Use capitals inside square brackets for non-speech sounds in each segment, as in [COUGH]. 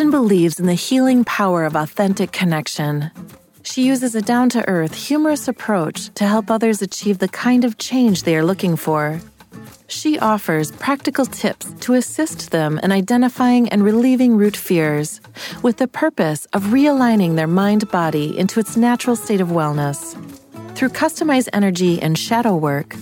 Kristin believes in the healing power of authentic connection. She uses a down to earth, humorous approach to help others achieve the kind of change they are looking for. She offers practical tips to assist them in identifying and relieving root fears with the purpose of realigning their mind body into its natural state of wellness. Through customized energy and shadow work,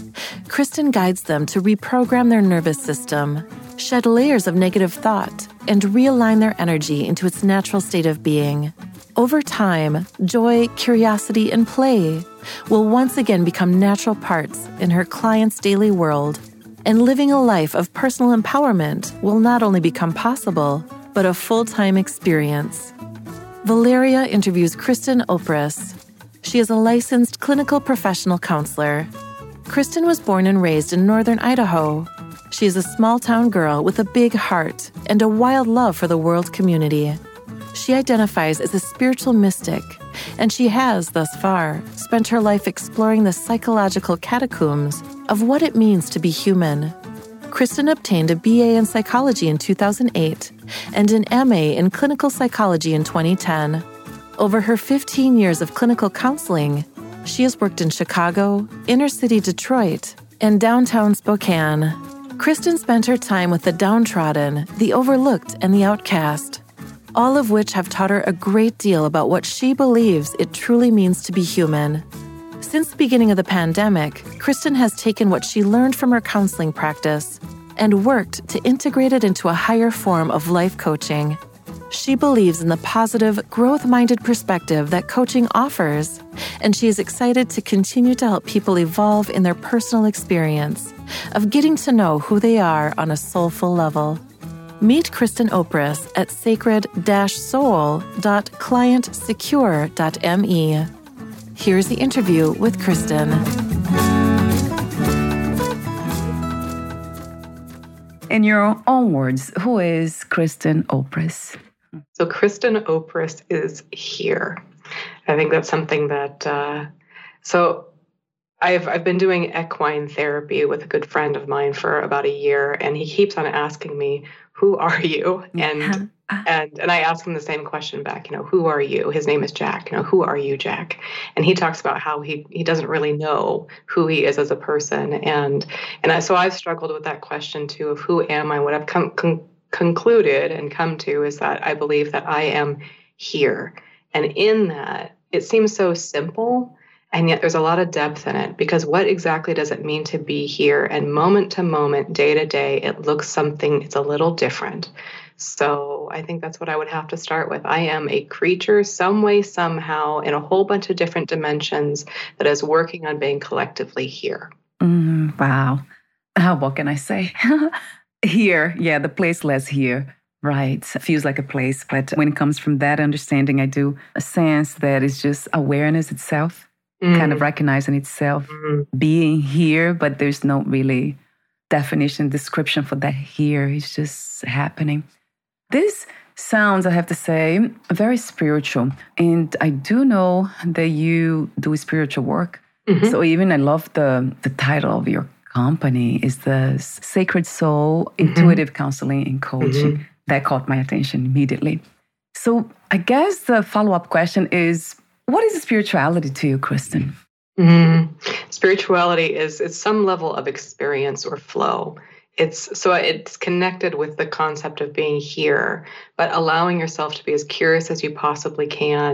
Kristin guides them to reprogram their nervous system, shed layers of negative thought, and realign their energy into its natural state of being. Over time, joy, curiosity, and play will once again become natural parts in her client's daily world, and living a life of personal empowerment will not only become possible, but a full time experience. Valeria interviews Kristin Opris. She is a licensed clinical professional counselor. Kristin was born and raised in northern Idaho. She is a small town girl with a big heart and a wild love for the world community. She identifies as a spiritual mystic, and she has, thus far, spent her life exploring the psychological catacombs of what it means to be human. Kristin obtained a BA in psychology in 2008 and an MA in clinical psychology in 2010. Over her 15 years of clinical counseling, she has worked in Chicago, inner city Detroit, and downtown Spokane. Kristin spent her time with the downtrodden, the overlooked, and the outcast all of which have taught her a great deal about what she believes it truly means to be human. Since the beginning of the pandemic, Kristin has taken what she learned from her counseling practice and worked to integrate it into a higher form of life coaching. She believes in the positive, growth minded perspective that coaching offers, and she is excited to continue to help people evolve in their personal experience of getting to know who they are on a soulful level. Meet Kristin Opris at sacred-soul.clientsecure.me. Here's the interview with Kristin. In your own words, who is Kristin Opris? So, Kristin Opris is here. I think that's something that, uh, so I've I've been doing equine therapy with a good friend of mine for about a year, and he keeps on asking me, who are you? And and and I ask him the same question back, you know, who are you? His name is Jack. You know, who are you, Jack? And he talks about how he he doesn't really know who he is as a person, and and I, so I've struggled with that question too of who am I? What I've come concluded and come to is that I believe that I am here, and in that it seems so simple and yet there's a lot of depth in it because what exactly does it mean to be here? And moment to moment, day to day, it looks something, it's a little different. So I think that's what I would have to start with. I am a creature, some way, somehow, in a whole bunch of different dimensions that is working on being collectively here. Mm, wow. Uh, what can I say? [LAUGHS] here, yeah, the placeless here. Right. Feels like a place. But when it comes from that understanding, I do a sense that it's just awareness itself mm. kind of mm. recognizing itself mm. being here, but there's no really definition, description for that here. It's just happening. This sounds, I have to say, very spiritual. And I do know that you do spiritual work. Mm-hmm. So even I love the the title of your company is the Sacred Soul mm-hmm. Intuitive Counseling and Coaching. Mm-hmm. That caught my attention immediately. So I guess the follow-up question is what is spirituality to you, Kristin? Mm. Spirituality is, is some level of experience or flow. it's so it's connected with the concept of being here, but allowing yourself to be as curious as you possibly can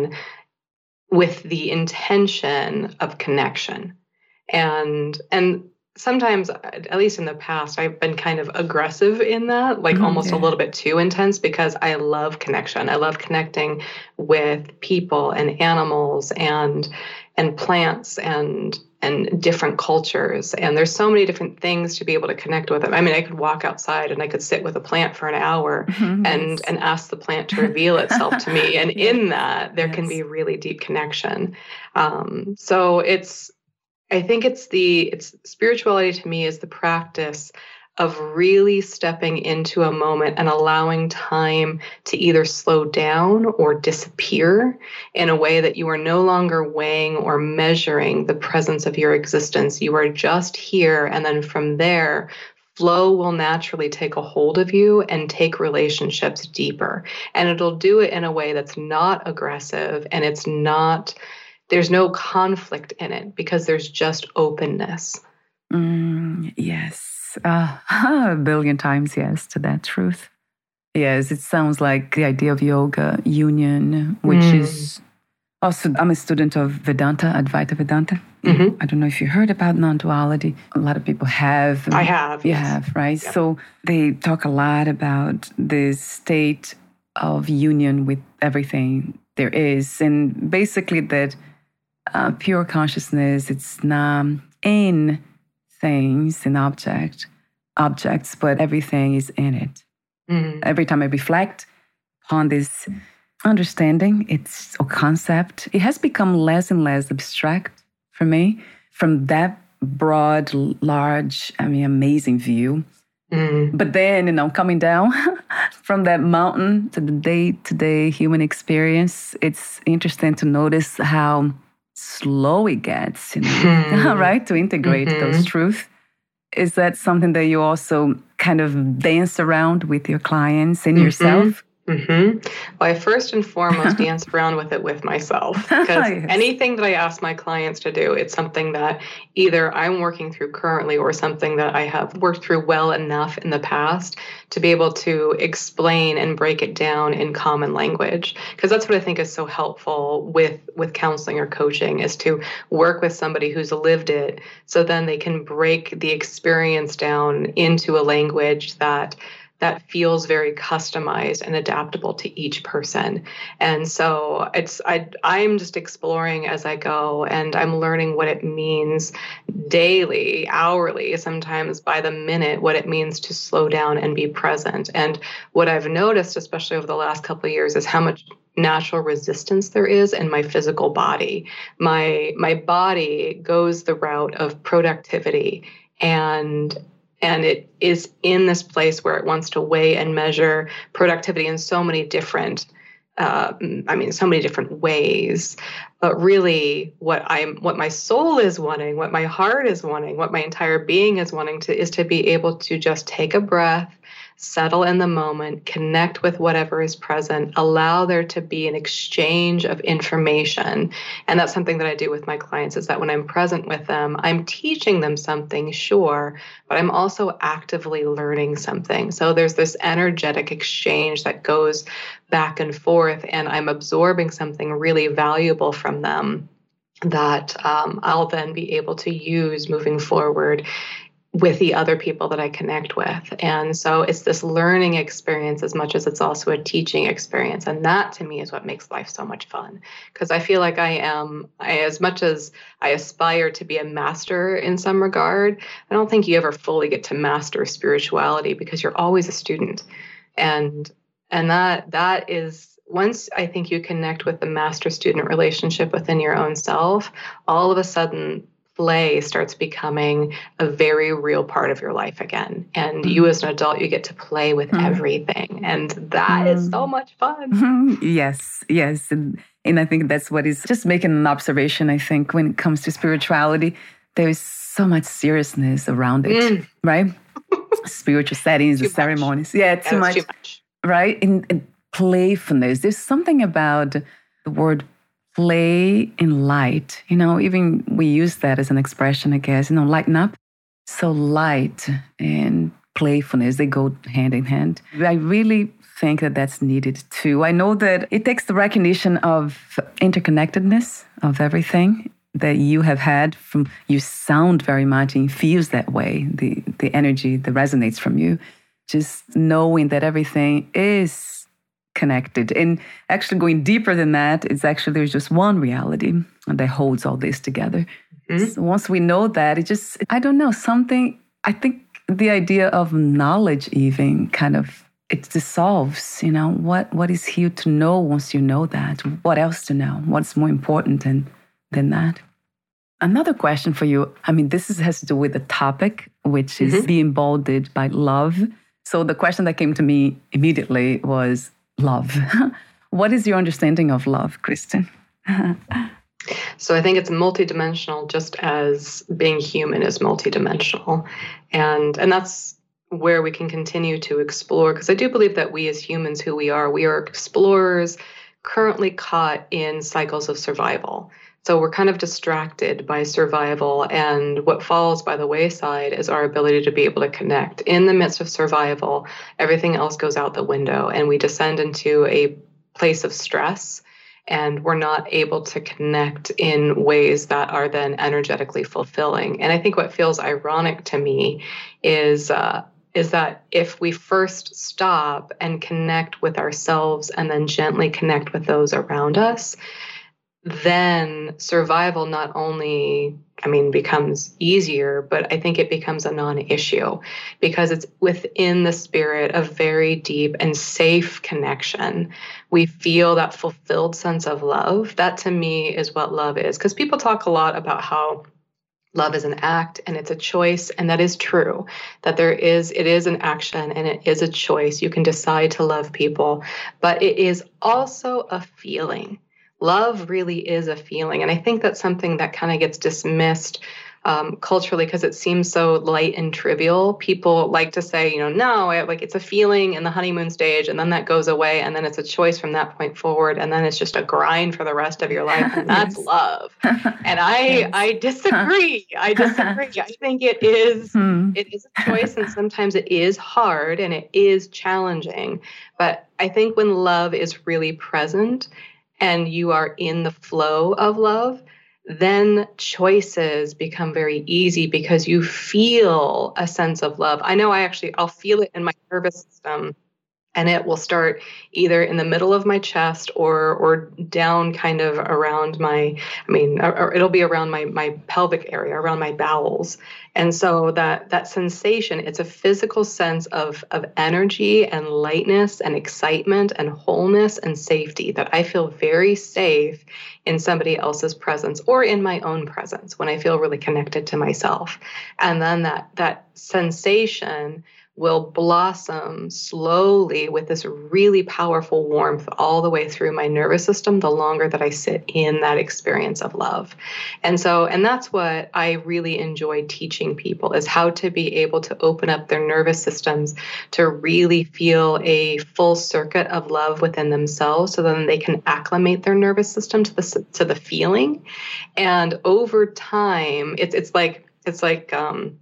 with the intention of connection. And and sometimes at least in the past i've been kind of aggressive in that like mm-hmm, almost a little bit too intense because i love connection. I love connecting with people and animals and and plants and and different cultures. And there's so many different things to be able to connect with them i mean i could walk outside and i could sit with a plant for an hour mm-hmm, and and ask the plant to reveal itself to me. [LAUGHS] And in that there yes. can be really deep connection. Um, so it's I think it's the it's spirituality to me is the practice of really stepping into a moment and allowing time to either slow down or disappear in a way that you are no longer weighing or measuring the presence of your existence. You are just here. And then from there, flow will naturally take a hold of you and take relationships deeper. And it'll do it in a way that's not aggressive and it's not there's no conflict in it because there's just openness. Mm, yes. Uh, [LAUGHS] a billion times yes to that truth. Yes, it sounds like the idea of yoga union, which mm. is also, I'm a student of Vedanta, Advaita Vedanta. Mm-hmm. I don't know if you heard about non duality. A lot of people have. I have. You yes. have, right? Yep. So they talk a lot about this state of union with everything there is. And basically, that uh, pure consciousness, it's not in things, in object, objects, but everything is in it. Mm-hmm. Every time I reflect upon this understanding, it's a concept, it has become less and less abstract for me from that broad, large, I mean, amazing view. Mm. But then, you know, coming down [LAUGHS] from that mountain to the day to day human experience, it's interesting to notice how slow it gets, you know, hmm. [LAUGHS] right? To integrate mm-hmm. those truths. Is that something that you also kind of dance around with your clients and mm-hmm. yourself? Mm-hmm. Well, I first and foremost [LAUGHS] dance around with it with myself [LAUGHS] because yes. anything that I ask my clients to do, it's something that either I'm working through currently or something that I have worked through well enough in the past to be able to explain and break it down in common language. Because that's what I think is so helpful with with counseling or coaching is to work with somebody who's lived it, so then they can break the experience down into a language that that feels very customized and adaptable to each person. And so it's I I'm just exploring as I go and I'm learning what it means daily, hourly, sometimes by the minute what it means to slow down and be present. And what I've noticed especially over the last couple of years is how much natural resistance there is in my physical body. My my body goes the route of productivity and and it is in this place where it wants to weigh and measure productivity in so many different uh, I mean, so many different ways. But really, what I'm, what my soul is wanting, what my heart is wanting, what my entire being is wanting to, is to be able to just take a breath settle in the moment, connect with whatever is present, allow there to be an exchange of information. And that's something that I do with my clients is that when I'm present with them, I'm teaching them something, sure, but I'm also actively learning something. So there's this energetic exchange that goes back and forth, and I'm absorbing something really valuable from them that um, I'll then be able to use moving forward with the other people that I connect with. And so it's this learning experience as much as it's also a teaching experience. And that to me is what makes life so much fun. Because I feel like I am, I, as much as I aspire to be a master in some regard, I don't think you ever fully get to master spirituality because you're always a student. And and that that is once I think you connect with the master student relationship within your own self, all of a sudden play starts becoming a very real part of your life again. And you, as an adult, you get to play with mm-hmm. everything. And that mm-hmm. is so much fun. [LAUGHS] yes, yes. And, and I think that's what is just making an observation. I think when it comes to spirituality, there is so much seriousness around it, mm. right? [LAUGHS] Spiritual settings, the ceremonies. Yeah, too much, too much. Right? And, playfulness. There's something about the word play in light. You know, even we use that as an expression, I guess, you know, lighten up. So light and playfulness, they go hand in hand. I really think that that's needed too. I know that it takes the recognition of interconnectedness of everything that you have had from you sound very much and feels that way the the energy that resonates from you just knowing that everything is connected. And actually going deeper than that it's actually there's just one reality that holds all this together. Mm-hmm. so once we know that it just i don't know something i think the idea of knowledge even kind of it dissolves you know? What what is here to know once you know that? What else to know? What's more important than than that? Another question for you i mean this is, has to do with the topic which is mm-hmm. be emboldened by love. So the question that came to me immediately was love [LAUGHS] what is your understanding of love kristin So I think it's multidimensional just as being human is multidimensional. And and that's where we can continue to explore because I do believe that we as humans who we are, we are explorers currently caught in cycles of survival. So we're kind of distracted by survival, and what falls by the wayside is our ability to be able to connect. In the midst of survival, everything else goes out the window, and we descend into a place of stress and we're not able to connect in ways that are then energetically fulfilling. And I think what feels ironic to me is uh, is that if we first stop and connect with ourselves and then gently connect with those around us, then survival not only I mean, becomes easier, but I think it becomes a non issue because it's within the spirit of very deep and safe connection. We feel that fulfilled sense of love. That to me is what love is. Because people talk a lot about how love is an act and it's a choice and that is true that there is it is an action and it is a choice you can decide to love people but it is also a feeling love really is a feeling. And I think that's something that kind of gets dismissed um, culturally because it seems so light and trivial. People like to say, you know, no, like it's a feeling in the honeymoon stage, and then that goes away, and then it's a choice from that point forward, and then it's just a grind for the rest of your [LAUGHS] life, and that's love. And I, [LAUGHS] yes. I disagree. I disagree. I [LAUGHS] think it is, hmm. it is a choice, and sometimes it is hard and it is challenging. But I think when love is really present and you are in the flow of love, then choices become very easy because you feel a sense of love. I know I actually I'll feel it in my nervous system and it will start either in the middle of my chest or or down kind of around my i mean it'll be around my my pelvic area around my bowels. And so that that sensation it's a physical sense of of energy and lightness and excitement and wholeness and safety that i feel very safe in somebody else's presence or in my own presence when i feel really connected to myself. And then that that sensation will blossom slowly with this really powerful warmth all the way through my nervous system the longer that I sit in that experience of love. And so and that's what I really enjoy teaching people is how to be able to open up their nervous systems to really feel a full circuit of love within themselves so then they can acclimate their nervous system to the to the feeling and over time it's it's like it's like um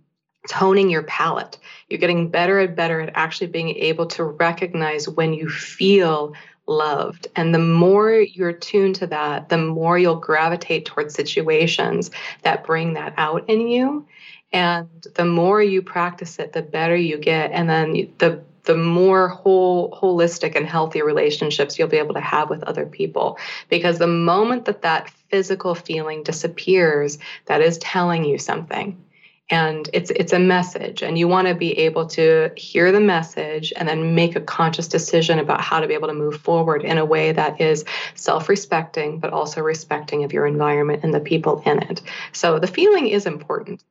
toning your palate. You're getting better and better at actually being able to recognize when you feel loved. And the more you're tuned to that, the more you'll gravitate towards situations that bring that out in you. And the more you practice it, the better you get. And then the the more whole holistic and healthy relationships you'll be able to have with other people because the moment that that physical feeling disappears that is telling you something and it's it's a message and you want to be able to hear the message and then make a conscious decision about how to be able to move forward in a way that is self-respecting but also respecting of your environment and the people in it. So the feeling is important.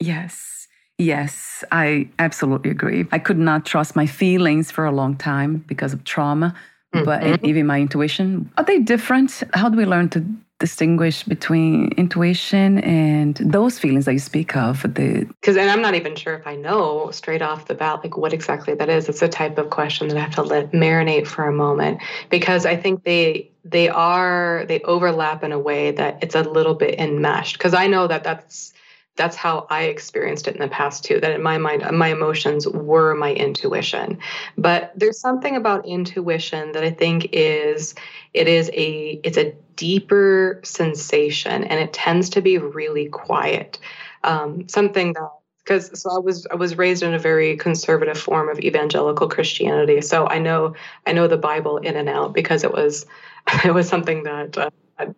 Yes. Yes i absolutely agree. I could not trust my feelings for a long time because of trauma mm-hmm. but even my intuition are they different? How do we learn to distinguish between intuition and those feelings that you speak of the because and i'm not even sure if i know straight off the bat like what exactly that is. It's a type of question that i have to let marinate for a moment because i think they they are they overlap in a way that it's a little bit enmeshed. Because i know that that's that's how I experienced it in the past too. That in my mind, my emotions were my intuition. But there's something about intuition that I think is it is a it's a deeper sensation, and it tends to be really quiet. Um, something that because so I was I was raised in a very conservative form of evangelical Christianity, so I know I know the Bible in and out because it was [LAUGHS] it was something that. Uh,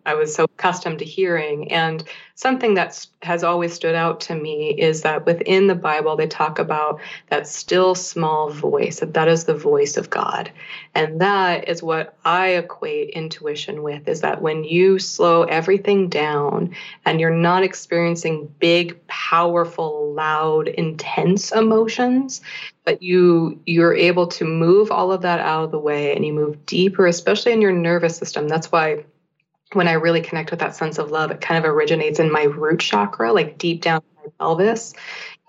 I, was so accustomed to hearing. And something that has always stood out to me is that within the Bible, they talk about that still small voice, that that is the voice of God. And that is what I equate intuition with is that when you slow everything down and you're not experiencing big, powerful, loud, intense emotions, but you you're able to move all of that out of the way and you move deeper especially in your nervous system that's why when I really connect with that sense of love, it kind of originates in my root chakra, like deep down in my pelvis.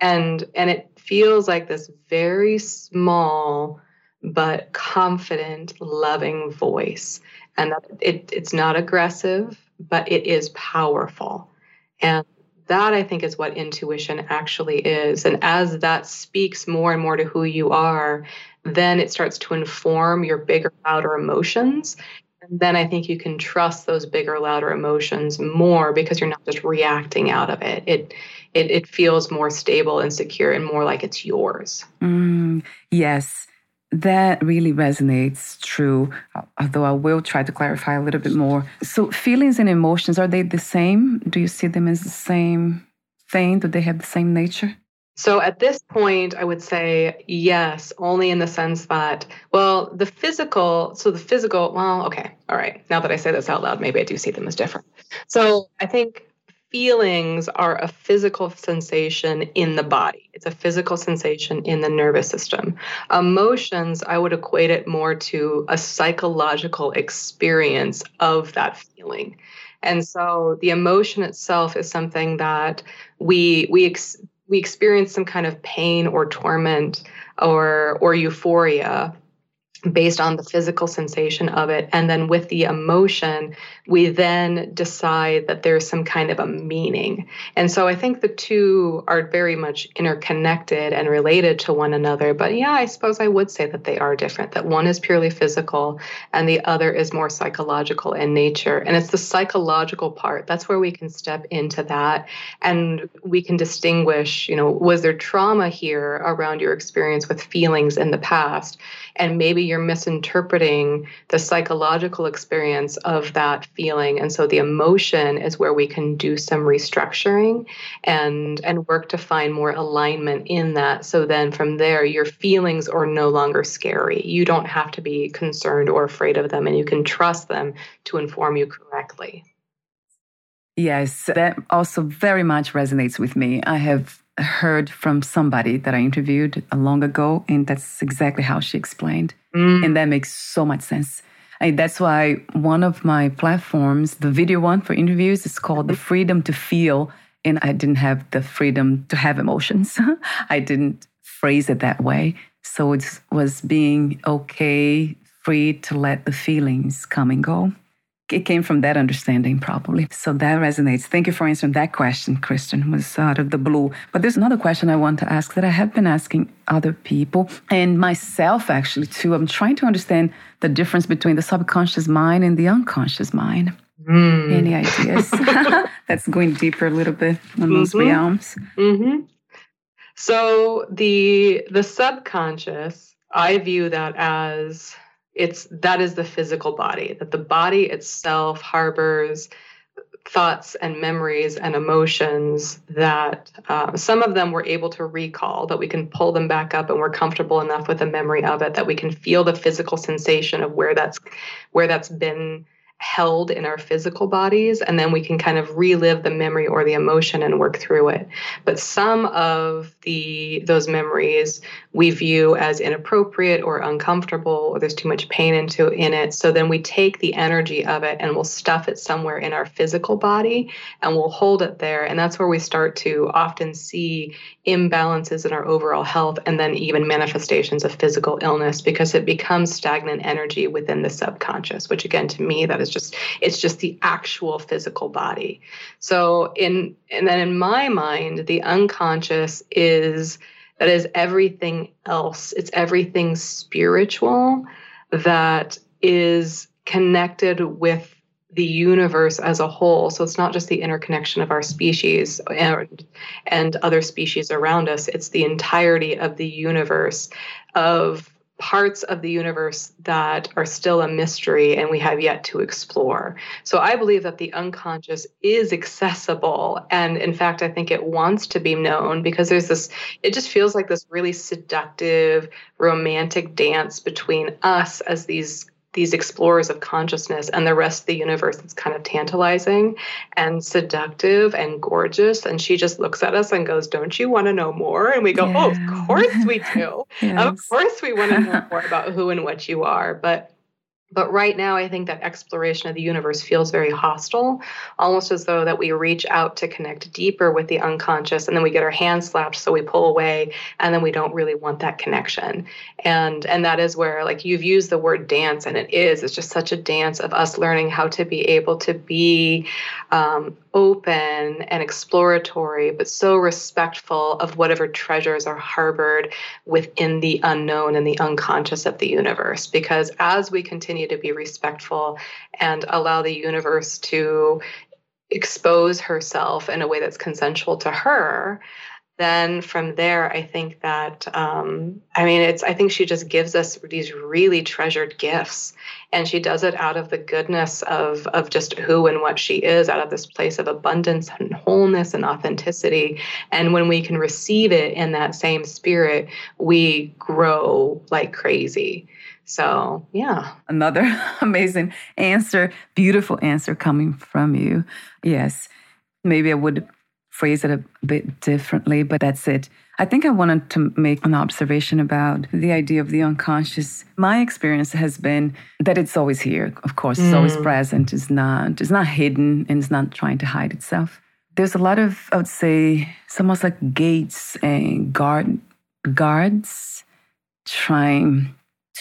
And and it feels like this very small but confident, loving voice. And that it, it's not aggressive, but it is powerful. And that I think is what intuition actually is. And as that speaks more and more to who you are, then it starts to inform your bigger, louder emotions. And then I think you can trust those bigger, louder emotions more because you're not just reacting out of it. It it, it feels more stable and secure and more like it's yours. Mm, yes, that really resonates. True. Although I will try to clarify a little bit more. So feelings and emotions are they the same? Do you see them as the same thing? Do they have the same nature? So at this point, I would say yes, only in the sense that, well, the physical, so the physical, well, okay, all right. Now that I say this out loud, maybe I do see them as different. So I think feelings are a physical sensation in the body, it's a physical sensation in the nervous system. Emotions, I would equate it more to a psychological experience of that feeling. And so the emotion itself is something that we we ex- we experience some kind of pain or torment or or euphoria based on the physical sensation of it. And then with the emotion, we then decide that there's some kind of a meaning. And so I think the two are very much interconnected and related to one another. But yeah, I suppose I would say that they are different, that one is purely physical and the other is more psychological in nature. And it's the psychological part that's where we can step into that and we can distinguish, you know, was there trauma here around your experience with feelings in the past? And maybe you're misinterpreting the psychological experience of that feeling. And so the emotion is where we can do some restructuring and and work to find more alignment in that. So then from there your feelings are no longer scary. You don't have to be concerned or afraid of them and you can trust them to inform you correctly. Yes, that also very much resonates with me. I have heard from somebody that I interviewed long ago, and that's exactly how she explained. Mm. And that makes so much sense. And that's why one of my platforms, the video one for interviews, is called The Freedom to Feel. And I didn't have the freedom to have emotions. [LAUGHS] I didn't phrase it that way. So it was being okay, free to let the feelings come and go it came from that understanding, probably. So that resonates. Thank you for answering that question, Kristin. Was out of the blue. But there's another question I want to ask that I have been asking other people and myself, actually, too. I'm trying to understand the difference between the subconscious mind and the unconscious mind. Mm. Any ideas? [LAUGHS] That's going deeper a little bit on mm-hmm. those realms. Mm-hmm. So the the subconscious, I view that as it's that is the physical body that the body itself harbors thoughts and memories and emotions that uh, some of them we're able to recall that we can pull them back up and we're comfortable enough with the memory of it that we can feel the physical sensation of where that's where that's been held in our physical bodies and then we can kind of relive the memory or the emotion and work through it. But some of the those memories we view as inappropriate or uncomfortable or there's too much pain into in it. So then we take the energy of it and we'll stuff it somewhere in our physical body and we'll hold it there. And that's where we start to often see imbalances in our overall health and then even manifestations of physical illness because it becomes stagnant energy within the subconscious which again to me that is just it's just the actual physical body. So in and then in my mind, the unconscious is that is everything else. It's everything spiritual that is connected with the universe as a whole. So it's not just the interconnection of our species and, and other species around us, it's the entirety of the universe, of parts of the universe that are still a mystery and we have yet to explore. So I believe that the unconscious is accessible. And in fact, I think it wants to be known because there's this, it just feels like this really seductive, romantic dance between us as these these explorers of consciousness and the rest of the universe it's kind of tantalizing and seductive and gorgeous and she just looks at us and goes don't you want to know more and we go yeah. oh of course we [LAUGHS] do yes. of course we want to know [LAUGHS] more about who and what you are but but right now, I think that exploration of the universe feels very hostile, almost as though that we reach out to connect deeper with the unconscious, and then we get our hands slapped, so we pull away, and then we don't really want that connection. And and that is where, like you've used the word dance, and it is. It's just such a dance of us learning how to be able to be um, open and exploratory, but so respectful of whatever treasures are harbored within the unknown and the unconscious of the universe. Because as we continue to be respectful and allow the universe to expose herself in a way that's consensual to her, then from there, I think that, um, I mean, it's, I think she just gives us these really treasured gifts. And she does it out of the goodness of, of just who and what she is, out of this place of abundance and wholeness and authenticity. And when we can receive it in that same spirit, we grow like crazy. So, yeah. Another [LAUGHS] amazing answer, beautiful answer coming from you. Yes. Maybe I would phrase it a bit differently, but that's it. I think I wanted to make an observation about the idea of the unconscious. My experience has been that it's always here. Of course, it's mm. always present. It's not. It's not hidden, and it's not trying to hide itself. There's a lot of, I would say, it's almost like gates and guard guards trying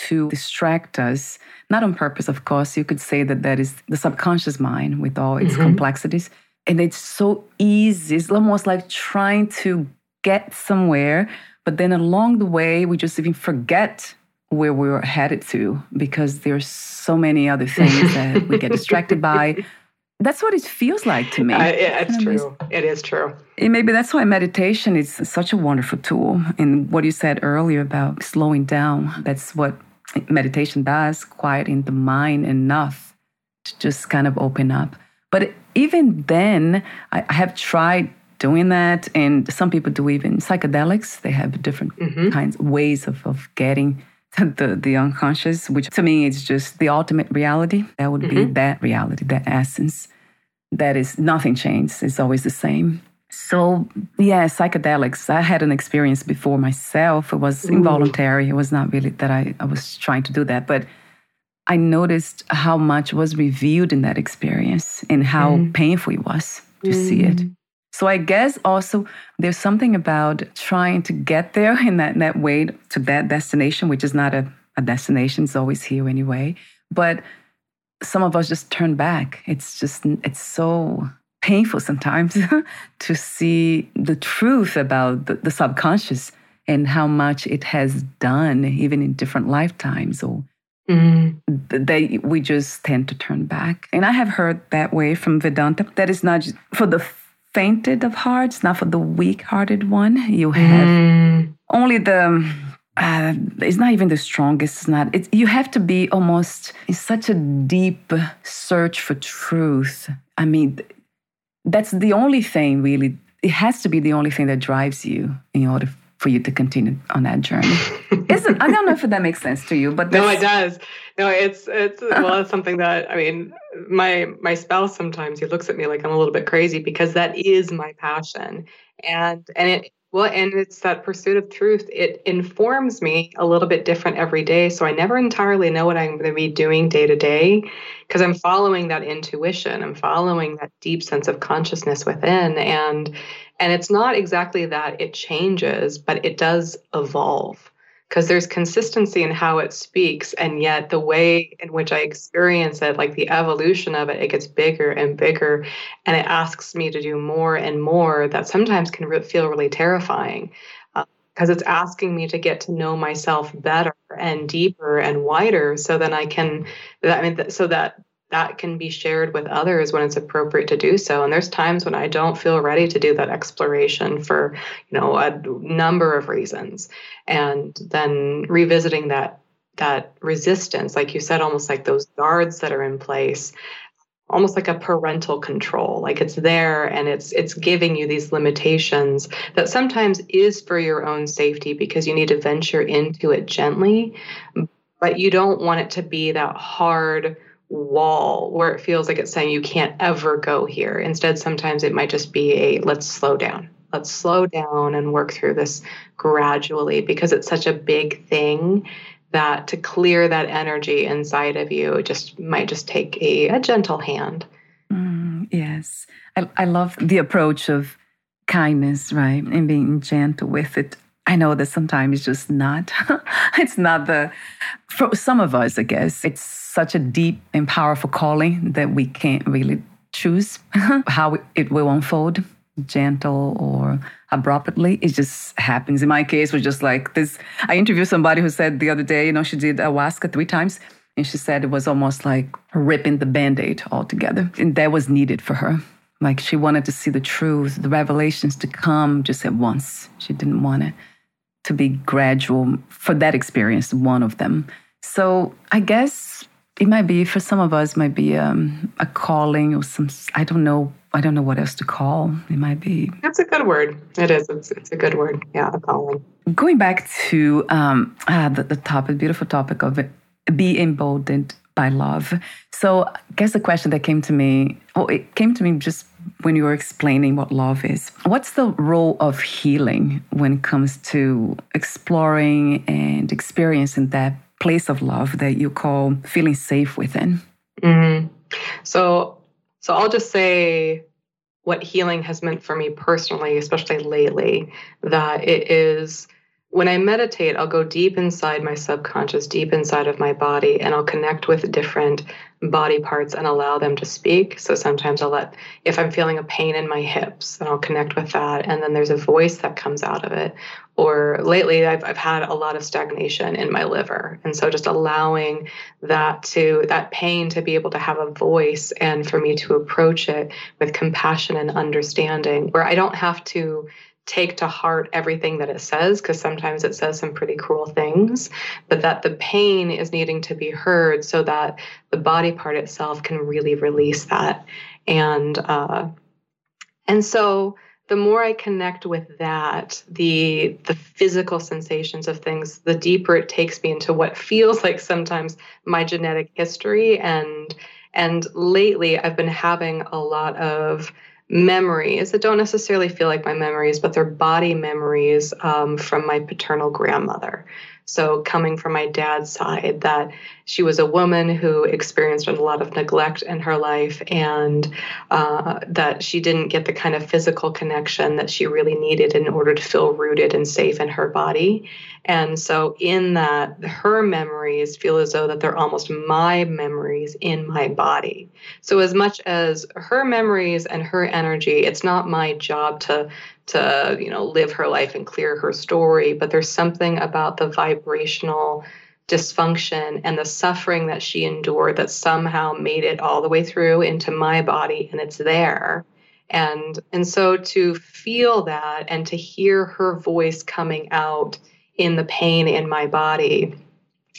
to distract us. Not on purpose, of course. You could say that that is the subconscious mind with all its mm-hmm. complexities and it's so easy. It's almost like trying to get somewhere, but then along the way, we just even forget where we were headed to because there's so many other things [LAUGHS] that we get distracted by. That's what it feels like to me. Uh, it's true. It is true. And maybe that's why meditation is such a wonderful tool. And what you said earlier about slowing down, that's what meditation does, quieting the mind enough to just kind of open up. But even then, I, have tried doing that. And some people do even psychedelics. They have different mm-hmm. kinds, ways of, of getting [LAUGHS] the, the unconscious, which to me is just the ultimate reality. That would mm-hmm. be that reality, that essence. That is nothing changed. It's always the same. So yeah, psychedelics. I had an experience before myself. It was Ooh. involuntary. It was not really that I, I was trying to do that, but I noticed how much was revealed in that experience and how mm. painful it was to mm. see it. Mm. So I guess also there's something about trying to get there [LAUGHS] in that, in that way to that destination, which is not a, a destination, it's always here anyway. But some of us just turn back. It's just, it's so painful sometimes [LAUGHS] to see the truth about the, the subconscious and how much it has done, even in different lifetimes or Mm. They we just tend to turn back, and I have heard that way from Vedanta. That is not for the fainted of hearts, not for the weak-hearted one. You have mm. only the. Uh, it's not even the strongest. It's not. It's, you have to be almost in such a deep search for truth. I mean, that's the only thing really. It has to be the only thing that drives you in order for you to continue on that journey. [LAUGHS] Isn't I don't know if that makes sense to you, but no, it does. No, it's it's well, it's something that I mean, my my spouse sometimes he looks at me like I'm a little bit crazy because that is my passion, and and it well, and it's that pursuit of truth. It informs me a little bit different every day. So I never entirely know what I'm going to be doing day to day because I'm following that intuition. I'm following that deep sense of consciousness within. And and it's not exactly that it changes, but it does evolve. Because there's consistency in how it speaks and yet the way in which i experience it like the evolution of it it gets bigger and bigger and it asks me to do more and more that sometimes can re- feel really terrifying because uh, it's asking me to get to know myself better and deeper and wider so then i can i mean so that that can be shared with others when it's appropriate to do so. And there's times when i don't feel ready to do that exploration for you know a number of reasons. And then revisiting that that resistance like you said almost like those guards that are in place almost like a parental control like it's there and it's it's giving you these limitations that sometimes is for your own safety because you need to venture into it gently but you don't want it to be that hard wall where it feels like it's saying you can't ever go here. Instead, sometimes it might just be a let's slow down. Let's slow down and work through this gradually because it's such a big thing that to clear that energy inside of you, it just might just take a, a gentle hand. Mm, yes. I, I love the approach of kindness, right? And being gentle with it. I know that sometimes it's just not. [LAUGHS] it's not the, for some of us, I guess, it's such a deep and powerful calling that we can't really choose [LAUGHS] how it will unfold gentle or abruptly. It just happens. In my case was just like this. I interviewed somebody who said the other day you know she did ayahuasca three times and she said it was almost like ripping the band-aid altogether and that was needed for her. Like she wanted to see the truth the revelations to come just at once. She didn't want it to be gradual for that experience one of them. So i guess it might be for some of us might be um, a calling or some i don't know i don't know what else to call. It might be that's a good word. It is. It's, it's a good word. Yeah a calling. Going back to um, uh, the, the topic beautiful topic of it be emboldened by love. So i guess the question that came to me well it came to me just when you were explaining what love is what's the role of healing when it comes to exploring and experiencing that place of love that you call feeling safe within? Mm-hmm. So, so I'll just say what healing has meant for me personally, especially lately, that it is when I meditate, I'll go deep inside my subconscious, deep inside of my body, and I'll connect with different body parts and allow them to speak. So sometimes I'll let, if I'm feeling a pain in my hips, then I'll connect with that. And then there's a voice that comes out of it. Or lately, I've, I've had a lot of stagnation in my liver. And so just allowing that to, that pain to be able to have a voice and for me to approach it with compassion and understanding, where I don't have to take to heart everything that it says because sometimes it says some pretty cruel things but that the pain is needing to be heard so that the body part itself can really release that. And uh, and so the more i connect with that the the physical sensations of things the deeper it takes me into what feels like sometimes my genetic history. And and lately i've been having a lot of memories that don't necessarily feel like my memories, but they're body memories um, from my paternal grandmother. So, coming from my dad's side, that she was a woman who experienced a lot of neglect in her life and uh, that she didn't get the kind of physical connection that she really needed in order to feel rooted and safe in her body. And so, in that, her memories feel as though that they're almost my memories in my body. So, as much as her memories and her energy, it's not my job to to you know live her life and clear her story but there's something about the vibrational dysfunction and the suffering that she endured that somehow made it all the way through into my body and it's there. And and so to feel that and to hear her voice coming out in the pain in my body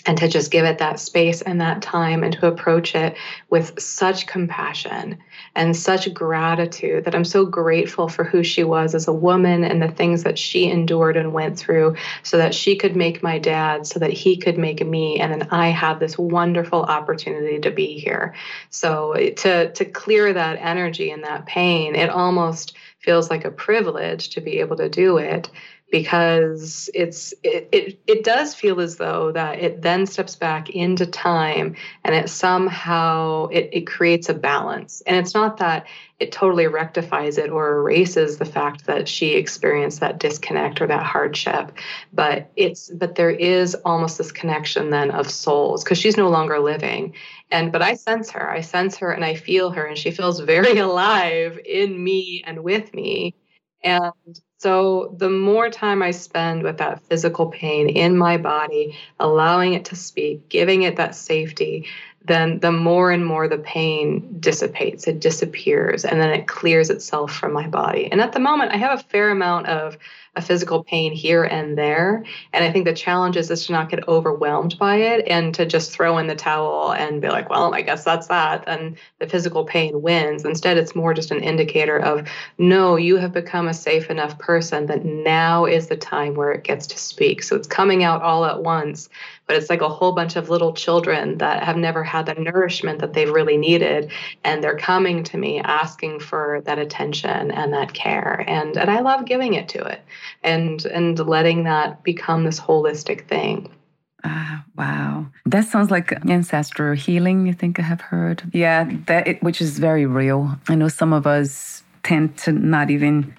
and to just give it that space and that time and to approach it with such compassion and such gratitude that I'm so grateful for who she was as a woman and the things that she endured and went through so that she could make my dad, so that he could make me. And then I have this wonderful opportunity to be here. So to, to clear that energy and that pain, it almost feels like a privilege to be able to do it because it's it, it it does feel as though that it then steps back into time and it somehow it, it creates a balance. And it's not that it totally rectifies it or erases the fact that she experienced that disconnect or that hardship but it's but there is almost this connection then of souls because she's no longer living. And but i sense her. I sense her and i feel her and she feels very [LAUGHS] alive in me and with me. And so the more time I spend with that physical pain in my body, allowing it to speak, giving it that safety, then the more and more the pain dissipates, it disappears, and then it clears itself from my body. And at the moment, I have a fair amount of a physical pain here and there. And I think the challenge is, is to not get overwhelmed by it and to just throw in the towel and be like, well, I guess that's that. And the physical pain wins. Instead, it's more just an indicator of, no, you have become a safe enough person that now is the time where it gets to speak. So it's coming out all at once but it's like a whole bunch of little children that have never had the nourishment that they've really needed and they're coming to me asking for that attention and that care and and I love giving it to it and and letting that become this holistic thing Ah, wow. That sounds like ancestral healing, you think I have heard. Yeah, that it, which is very real. I know some of us tend to not even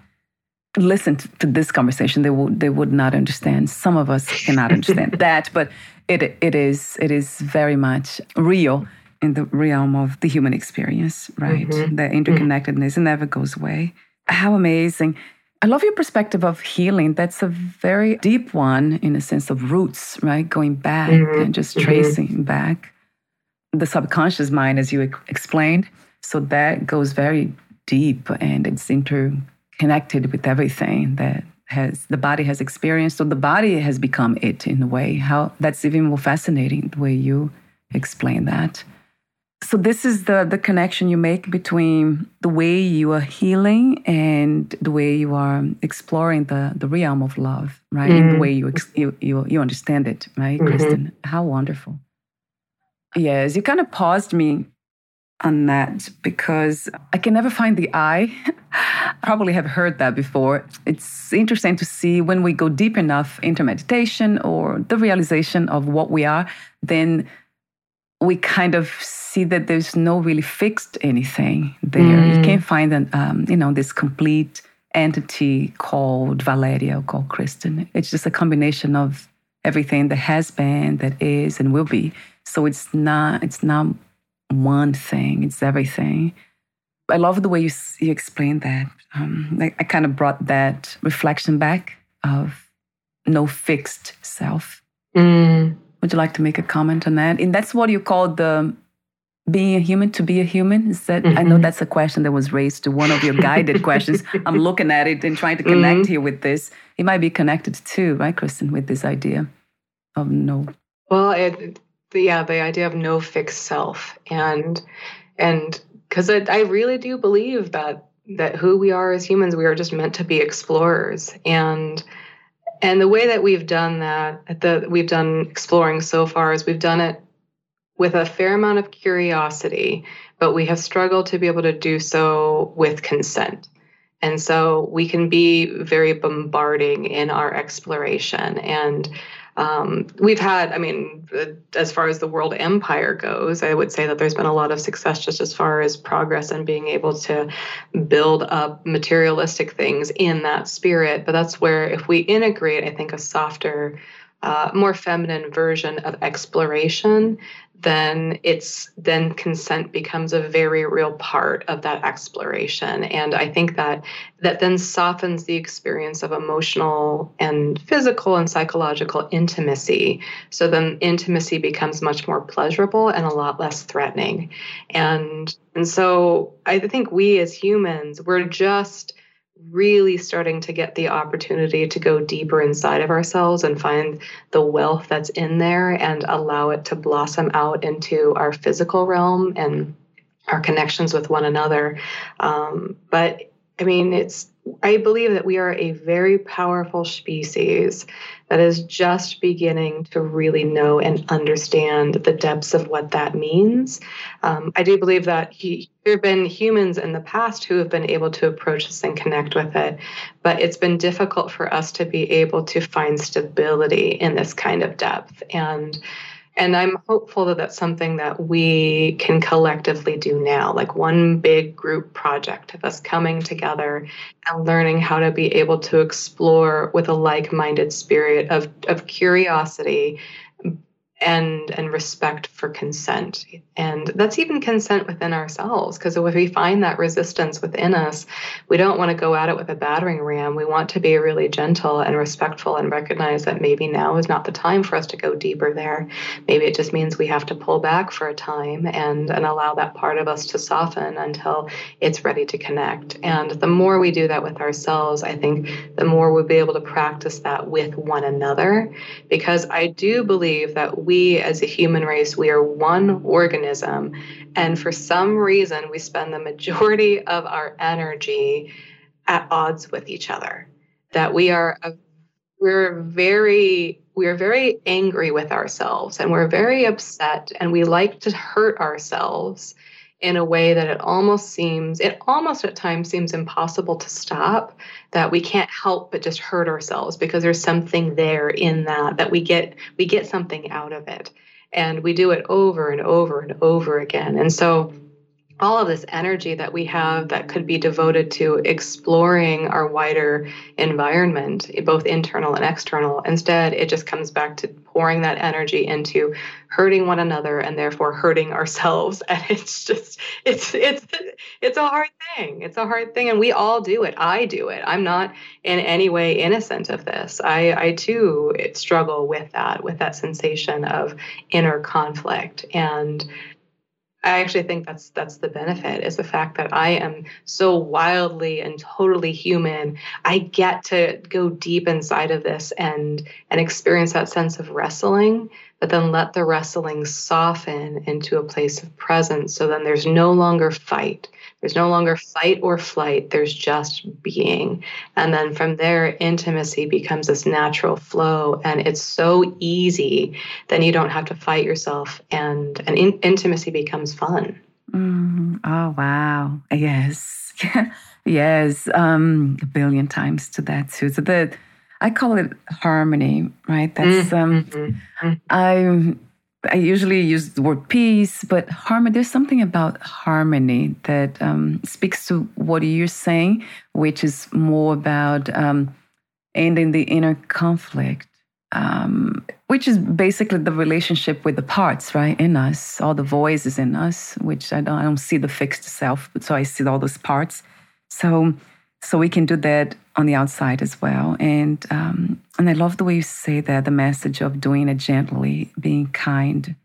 listen to, to this conversation. They would they would not understand. Some of us cannot [LAUGHS] understand that, but it it is it is very much real in the realm of the human experience, right? Mm-hmm. The interconnectedness mm-hmm. never goes away. How amazing. I love your perspective of healing. That's a very deep one in a sense of roots, right? Going back mm-hmm. and just mm-hmm. tracing back. The subconscious mind, as you explained. So that goes very deep and it's interconnected with everything that has the body has experienced so the body has become it in a way how that's even more fascinating the way you explain that so this is the the connection you make between the way you are healing and the way you are exploring the the realm of love right mm-hmm. the way you, you you you understand it right mm-hmm. kristin how wonderful yes you kind of paused me on that because I can never find the [LAUGHS] I. Probably have heard that before. It's interesting to see when we go deep enough into meditation or the realization of what we are, then we kind of see that there's no really fixed anything there. Mm. You can't find an, um, you know, this complete entity called Valeria or called Kristin. It's just a combination of everything that has been, that is, and will be. So it's not. It's not one thing, it's everything. I love the way you, you explained that. Um, I, I kind of brought that reflection back of no fixed self. Mm. Would you like to make a comment on that? And that's what you call the being a human to be a human. Is that mm-hmm. I know mm-hmm. that's a question that was raised to one of your guided questions. [LAUGHS] I'm looking at it and trying to connect mm-hmm. here with this. It might be connected too, right, Kristin, with this idea of no. Well, it, the, yeah the idea of no fixed self and and because I really do believe that that who we are as humans we are just meant to be explorers and and the way that we've done that that we've done exploring so far is we've done it with a fair amount of curiosity but we have struggled to be able to do so with consent. And so we can be very bombarding in our exploration. And um, we've had, I mean, as far as the world empire goes, I would say that there's been a lot of success just as far as progress and being able to build up materialistic things in that spirit. But that's where, if we integrate, I think, a softer, uh, more feminine version of exploration, then it's then consent becomes a very real part of that exploration. And i think that that then softens the experience of emotional and physical and psychological intimacy. So then intimacy becomes much more pleasurable and a lot less threatening. And and so i think we as humans we're just really starting to get the opportunity to go deeper inside of ourselves and find the wealth that's in there and allow it to blossom out into our physical realm and our connections with one another. Um, but I mean, it's I believe that we are a very powerful species that is just beginning to really know and understand the depths of what that means. Um, I do believe that he, there have been humans in the past who have been able to approach this and connect with it, but it's been difficult for us to be able to find stability in this kind of depth. And and I'm hopeful that that's something that we can collectively do now, like one big group project of us coming together and learning how to be able to explore with a like minded spirit of, of curiosity and and respect for consent. And that's even consent within ourselves because if we find that resistance within us we don't want to go at it with a battering ram. We want to be really gentle and respectful and recognize that maybe now is not the time for us to go deeper there. Maybe it just means we have to pull back for a time and and allow that part of us to soften until it's ready to connect. And the more we do that with ourselves i think the more we'll be able to practice that with one another because i do believe that we we as a human race, we are one organism. And for some reason, we spend the majority of our energy at odds with each other. That we are a, we're very we're very angry with ourselves and we're very upset and we like to hurt ourselves in a way that it almost seems it almost at times seems impossible to stop that we can't help but just hurt ourselves because there's something there in that that we get we get something out of it. And we do it over and over and over again. And so all of this energy that we have that could be devoted to exploring our wider environment, both internal and external. Instead, it just comes back to pouring that energy into hurting one another and therefore hurting ourselves. [LAUGHS] And it's just, it's, it's, it's a hard thing. It's a hard thing. And we all do it. I do it. I'm not in any way innocent of this. I, I too struggle with that, with that sensation of inner conflict. And, I actually think that's that's the benefit is the fact that I am so wildly and totally human. I get to go deep inside of this and and experience that sense of wrestling, but then let the wrestling soften into a place of presence. So then there's no longer fight. There's no longer fight or flight, there's just being. And then from there, intimacy becomes this natural flow. And it's so easy, then you don't have to fight yourself, and, and in, intimacy becomes fun. Mm, oh, wow. Yes. [LAUGHS] yes. Um, a billion times to that, too. So the, I call it harmony, right? That's, um, mm-hmm. mm-hmm. I, usually use the word peace, but harmony, there's something about harmony that um, speaks to what you're saying, which is more about um, ending the inner conflict, um, which is basically the relationship with the parts, right, in us, all the voices in us, which I don't, I don't see the fixed self, but so I see all those parts. So so we can do that on the outside as well. And um, and I love the way you say that the message of doing it gently, being kind.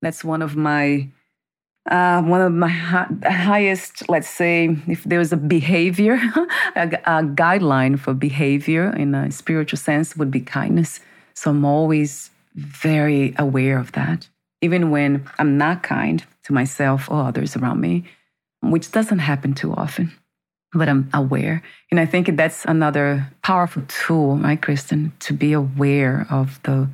That's one of my uh, one of my highest, let's say, if there's a behavior, [LAUGHS] a, a, guideline for behavior in a spiritual sense would be kindness. So I'm always very aware of that, even when I'm not kind to myself or others around me, which doesn't happen too often but I'm aware. And I think that's another powerful tool, right, Kristin, to be aware of the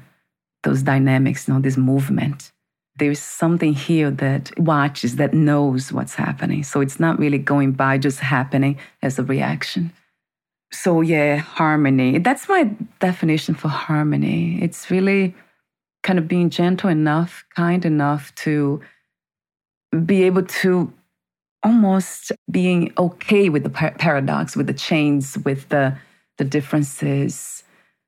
those dynamics, you know, this movement. There's something here that watches, that knows what's happening. So it's not really going by just happening as a reaction. So yeah, harmony. That's my definition for harmony. It's really kind of being gentle enough, kind enough to be able to almost being okay with the paradox, with the chains, with the the differences,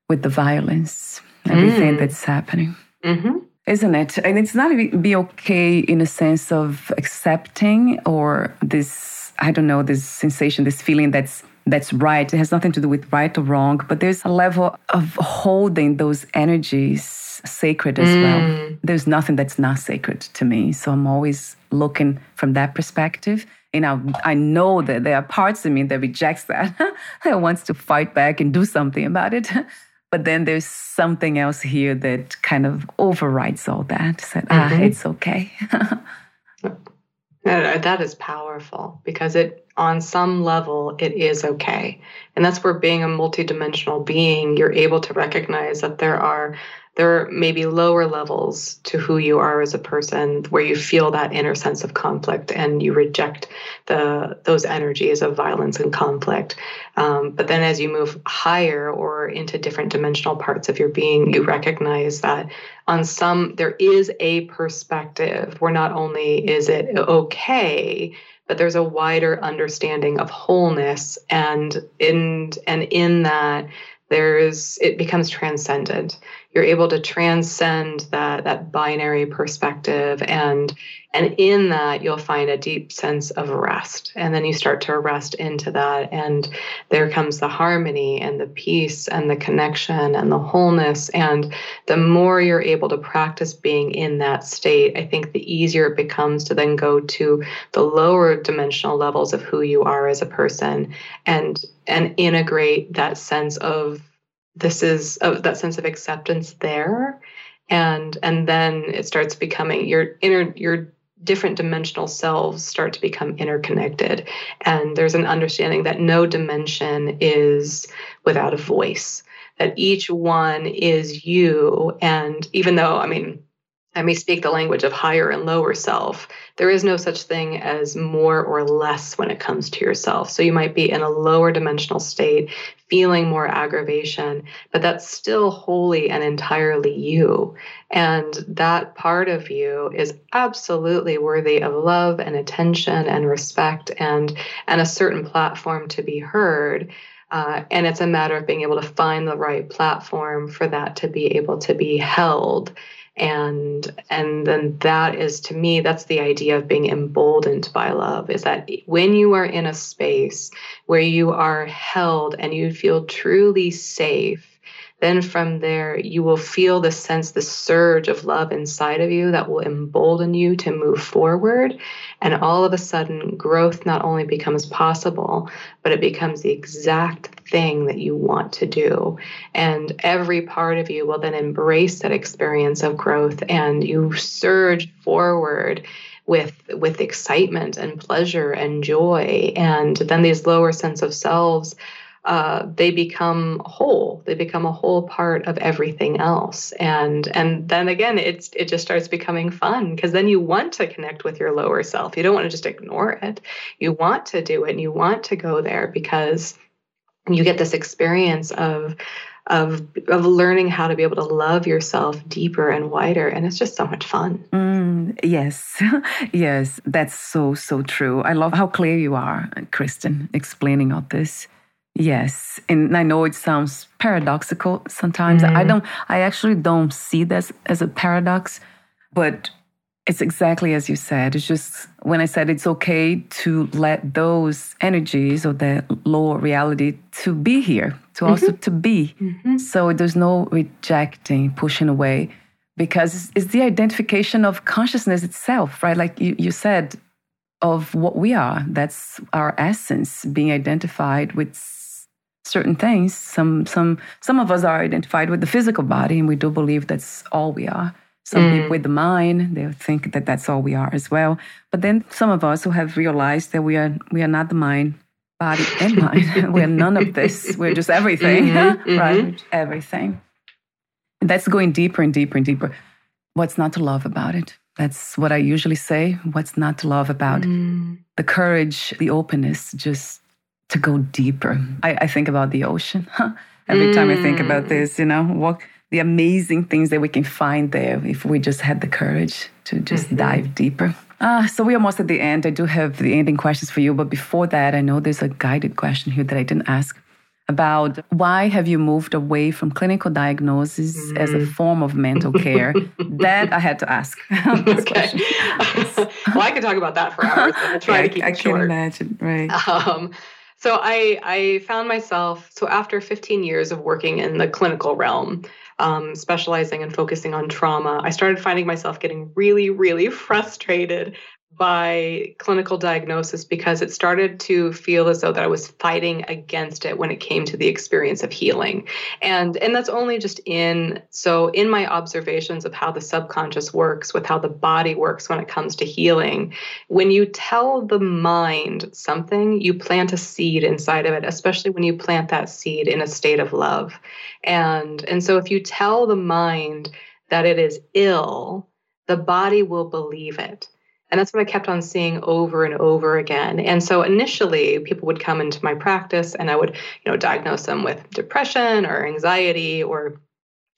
with the violence, everything mm. that's happening. Mm-hmm. Isn't it? And it's not be okay in a sense of accepting or this, I don't know, this sensation, this feeling that's that's right. It has nothing to do with right or wrong, but there's a level of holding those energies sacred as mm. well. There's nothing that's not sacred to me. So I'm always looking from that perspective. And I, I know that there are parts of me that rejects that, [LAUGHS] that wants to fight back and do something about it. [LAUGHS] But then there's something else here that kind of overrides all that. Said, ah, mm-hmm. ah, it's okay. [LAUGHS] That is powerful because it, on some level, it is okay. And that's where being a multidimensional being, you're able to recognize that there are there are maybe lower levels to who you are as a person where you feel that inner sense of conflict and you reject the those energies of violence and conflict um, but then as you move higher or into different dimensional parts of your being you recognize that on some there is a perspective where not only is it okay but there's a wider understanding of wholeness and in and in that there's it becomes transcendent you're able to transcend that that binary perspective and and in that you'll find a deep sense of rest. And then you start to rest into that and there comes the harmony and the peace and the connection and the wholeness. And the more you're able to practice being in that state i think the easier it becomes to then go to the lower dimensional levels of who you are as a person and and integrate that sense of this is of that sense of acceptance there. And and then it starts becoming your inner your different dimensional selves start to become interconnected. And there's an understanding that no dimension is without a voice that each one is you. And even though i mean I may speak the language of higher and lower self. There is no such thing as more or less when it comes to yourself. So you might be in a lower dimensional state, feeling more aggravation, but that's still wholly and entirely you. And that part of you is absolutely worthy of love and attention and respect and, and a certain platform to be heard. Uh, and it's a matter of being able to find the right platform for that to be able to be held and and then that is to me that's the idea of being emboldened by love is that when you are in a space where you are held and you feel truly safe then from there you will feel the sense the surge of love inside of you that will embolden you to move forward. And all of a sudden growth not only becomes possible but it becomes the exact thing that you want to do. And every part of you will then embrace that experience of growth and you surge forward with with excitement and pleasure and joy. And then these lower sense of selves uh, they become whole. They become a whole part of everything else, and and then again, it's it just starts becoming fun because then you want to connect with your lower self. You don't want to just ignore it. You want to do it, and you want to go there because you get this experience of of of learning how to be able to love yourself deeper and wider and it's just so much fun mm, yes [LAUGHS] yes that's so so true i love how clear you are kristin explaining all this Yes, and I know it sounds paradoxical sometimes. Mm. I don't I actually don't see this as a paradox, but it's exactly as you said. It's just when I said it's okay to let those energies or that lower reality to be here, to mm-hmm. also to be. Mm-hmm. So there's no rejecting, pushing away, because it's, it's the identification of consciousness itself, right? Like you, you said, of what we are. That's our essence, being identified with certain things. Some some some of us are identified with the physical body, and we do believe that's all we are. Some mm. people with the mind, they think that that's all we are as well. But then some of us who have realized that we are we are not the mind, body, and mind. [LAUGHS] we're none of this. We're just everything, mm-hmm, [LAUGHS] right? Mm-hmm. Everything. And that's going deeper and deeper and deeper. What's not to love about it? That's what I usually say. What's not to love about mm. the courage, the openness, just to go deeper. I, I think about the ocean every mm. time I think about mm. this, you know, what the amazing things that we can find there if we just had the courage to just mm-hmm. dive deeper. Uh, so we're almost at the end. I do have the ending questions for you, but before that, I know there's a guided question here that I didn't ask about why have you moved away from clinical diagnosis mm. as a mm. form of mental care? that I had to ask. [LAUGHS] [LAUGHS] okay. [LAUGHS] well, I could talk about that for hours. I'll try yeah, to keep I, it short. I can imagine, right? Um, so I I found myself so after 15 years of working in the clinical realm, um, specializing and focusing on trauma, I started finding myself getting really really [LAUGHS] frustrated by clinical diagnosis because it started to feel as though that I was fighting against it when it came to the experience of healing. And and that's only just in so in my observations of how the subconscious works with how the body works when it comes to healing, when you tell the mind something, you plant a seed inside of it, especially when you plant that seed in a state of love. And and so if you tell the mind that it is ill, the body will believe it. And that's what I kept on seeing over and over again. And so initially, people would come into my practice and I would, you know, diagnose them with depression or anxiety or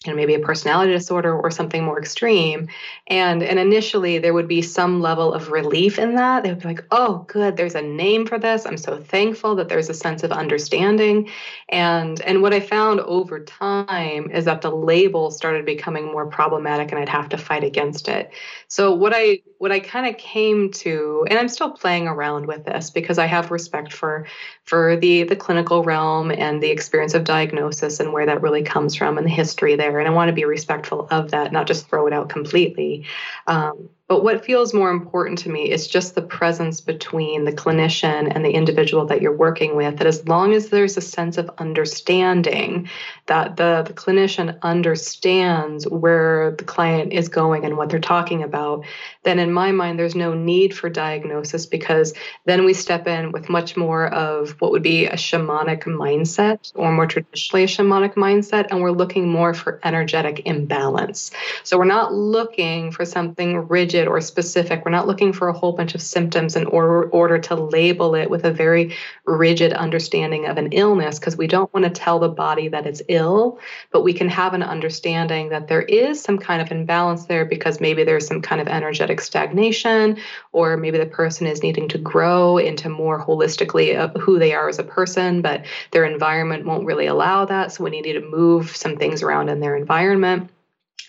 you know, maybe a personality disorder or something more extreme. And and initially there would be some level of relief in that. They would be like, oh, good, there's a name for this. I'm so thankful that there's a sense of understanding. And and what I found over time is that the label started becoming more problematic and I'd have to fight against it. So what I what I kind of came to, and I'm still playing around with this because I have respect for for the the clinical realm and the experience of diagnosis and where that really comes from and the history there. And I want to be respectful of that, not just throw it out completely. Um, but what feels more important to me is just the presence between the clinician and the individual that you're working with. That as long as there's a sense of understanding, that the, the clinician understands where the client is going and what they're talking about, then in my mind, there's no need for diagnosis because then we step in with much more of what would be a shamanic mindset or more traditionally a shamanic mindset. And we're looking more for energetic imbalance. So we're not looking for something rigid rigid or specific. We're not looking for a whole bunch of symptoms in order, order to label it with a very rigid understanding of an illness because we don't want to tell the body that it's ill, but we can have an understanding that there is some kind of imbalance there because maybe there's some kind of energetic stagnation, or maybe the person is needing to grow into more holistically who they are as a person, but their environment won't really allow that. So we need to move some things around in their environment.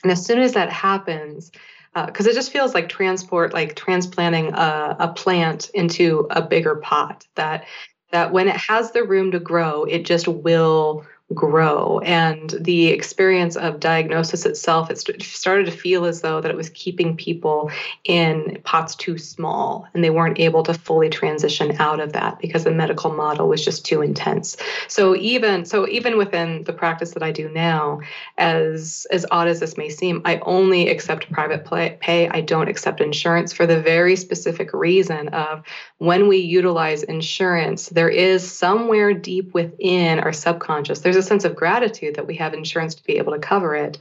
And as soon as that happens, because uh, it just feels like transport, like transplanting a, a plant into a bigger pot. That that when it has the room to grow, it just will grow. And the experience of diagnosis itself it started to feel as though that it was keeping people in pots too small and they weren't able to fully transition out of that because the medical model was just too intense. So even so even within the practice that I do now as as odd as this may seem I only accept private pay. I don't accept insurance for the very specific reason of when we utilize insurance there is somewhere deep within our subconscious there's a sense of gratitude that we have insurance to be able to cover it.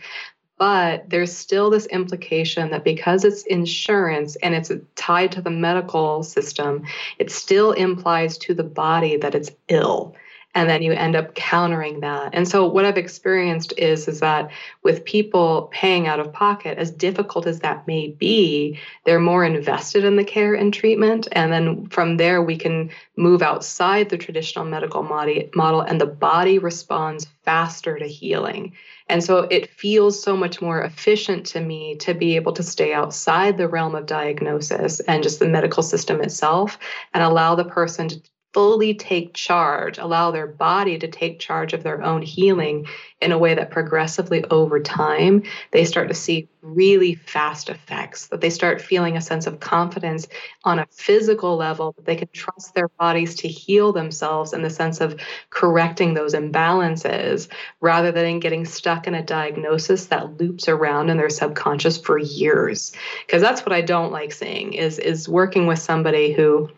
But there's still this implication that because it's insurance and it's tied to the medical system, it still implies to the body that it's ill and then you end up countering that. And so what i've experienced is is that with people paying out of pocket as difficult as that may be they're more invested in the care and treatment. And then from there we can move outside the traditional medical model and the body responds faster to healing. And so it feels so much more efficient to me to be able to stay outside the realm of diagnosis and just the medical system itself and allow the person to fully take charge, allow their body to take charge of their own healing in a way that progressively over time, they start to see really fast effects, that they start feeling a sense of confidence on a physical level, that they can trust their bodies to heal themselves in the sense of correcting those imbalances rather than getting stuck in a diagnosis that loops around in their subconscious for years. Because that's what I don't like seeing is, is working with somebody who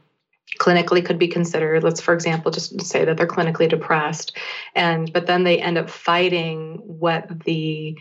clinically could be considered. Let's for example just say that they're clinically depressed and but then they end up fighting what the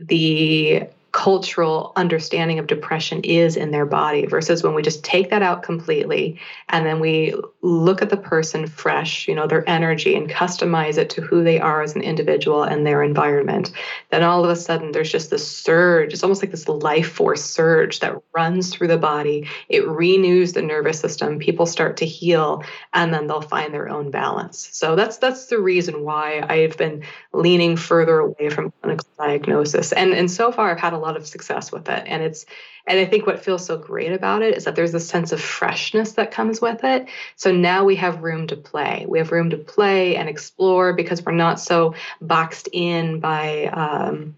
the cultural understanding of depression is in their body versus when we just take that out completely and then we look at the person fresh, you know, their energy and customize it to who they are as an individual and their environment. Then all of a sudden there's just this surge. It's almost like this life force surge that runs through the body. It renews the nervous system. People start to heal and then they'll find their own balance. So that's that's the reason why I've been leaning further away from clinical diagnosis. And and so far I've had a lot of success with it. And it's and I think what feels so great about it is that there's a sense of freshness that comes with it. So now we have room to play. We have room to play and explore because we're not so boxed in by um,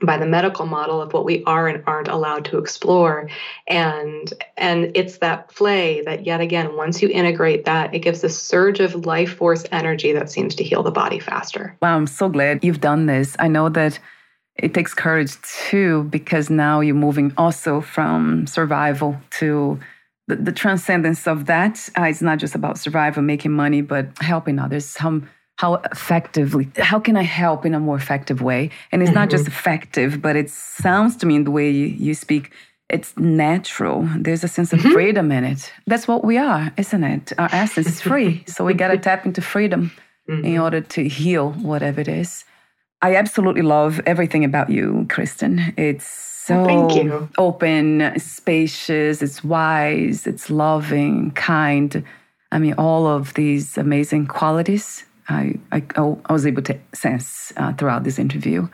by the medical model of what we are and aren't allowed to explore and and it's that play that yet again once you integrate that it gives a surge of life force energy that seems to heal the body faster wow i'm so glad you've done this i know that it takes courage too because now you're moving also from survival to the, the transcendence of that uh, it's not just about survival making money but helping others how how effectively how can i help in a more effective way and it's mm-hmm. not just mm-hmm. effective but it sounds to me in the way you, you speak it's natural there's a sense of mm-hmm. freedom in it that's what we are isn't it our essence is free so we got to [LAUGHS] tap into freedom mm-hmm. in order to heal whatever it is i absolutely love everything about you kristin it's so open spacious it's wise it's loving kind i mean all of these amazing qualities I, I, I was able to sense uh, throughout this interview.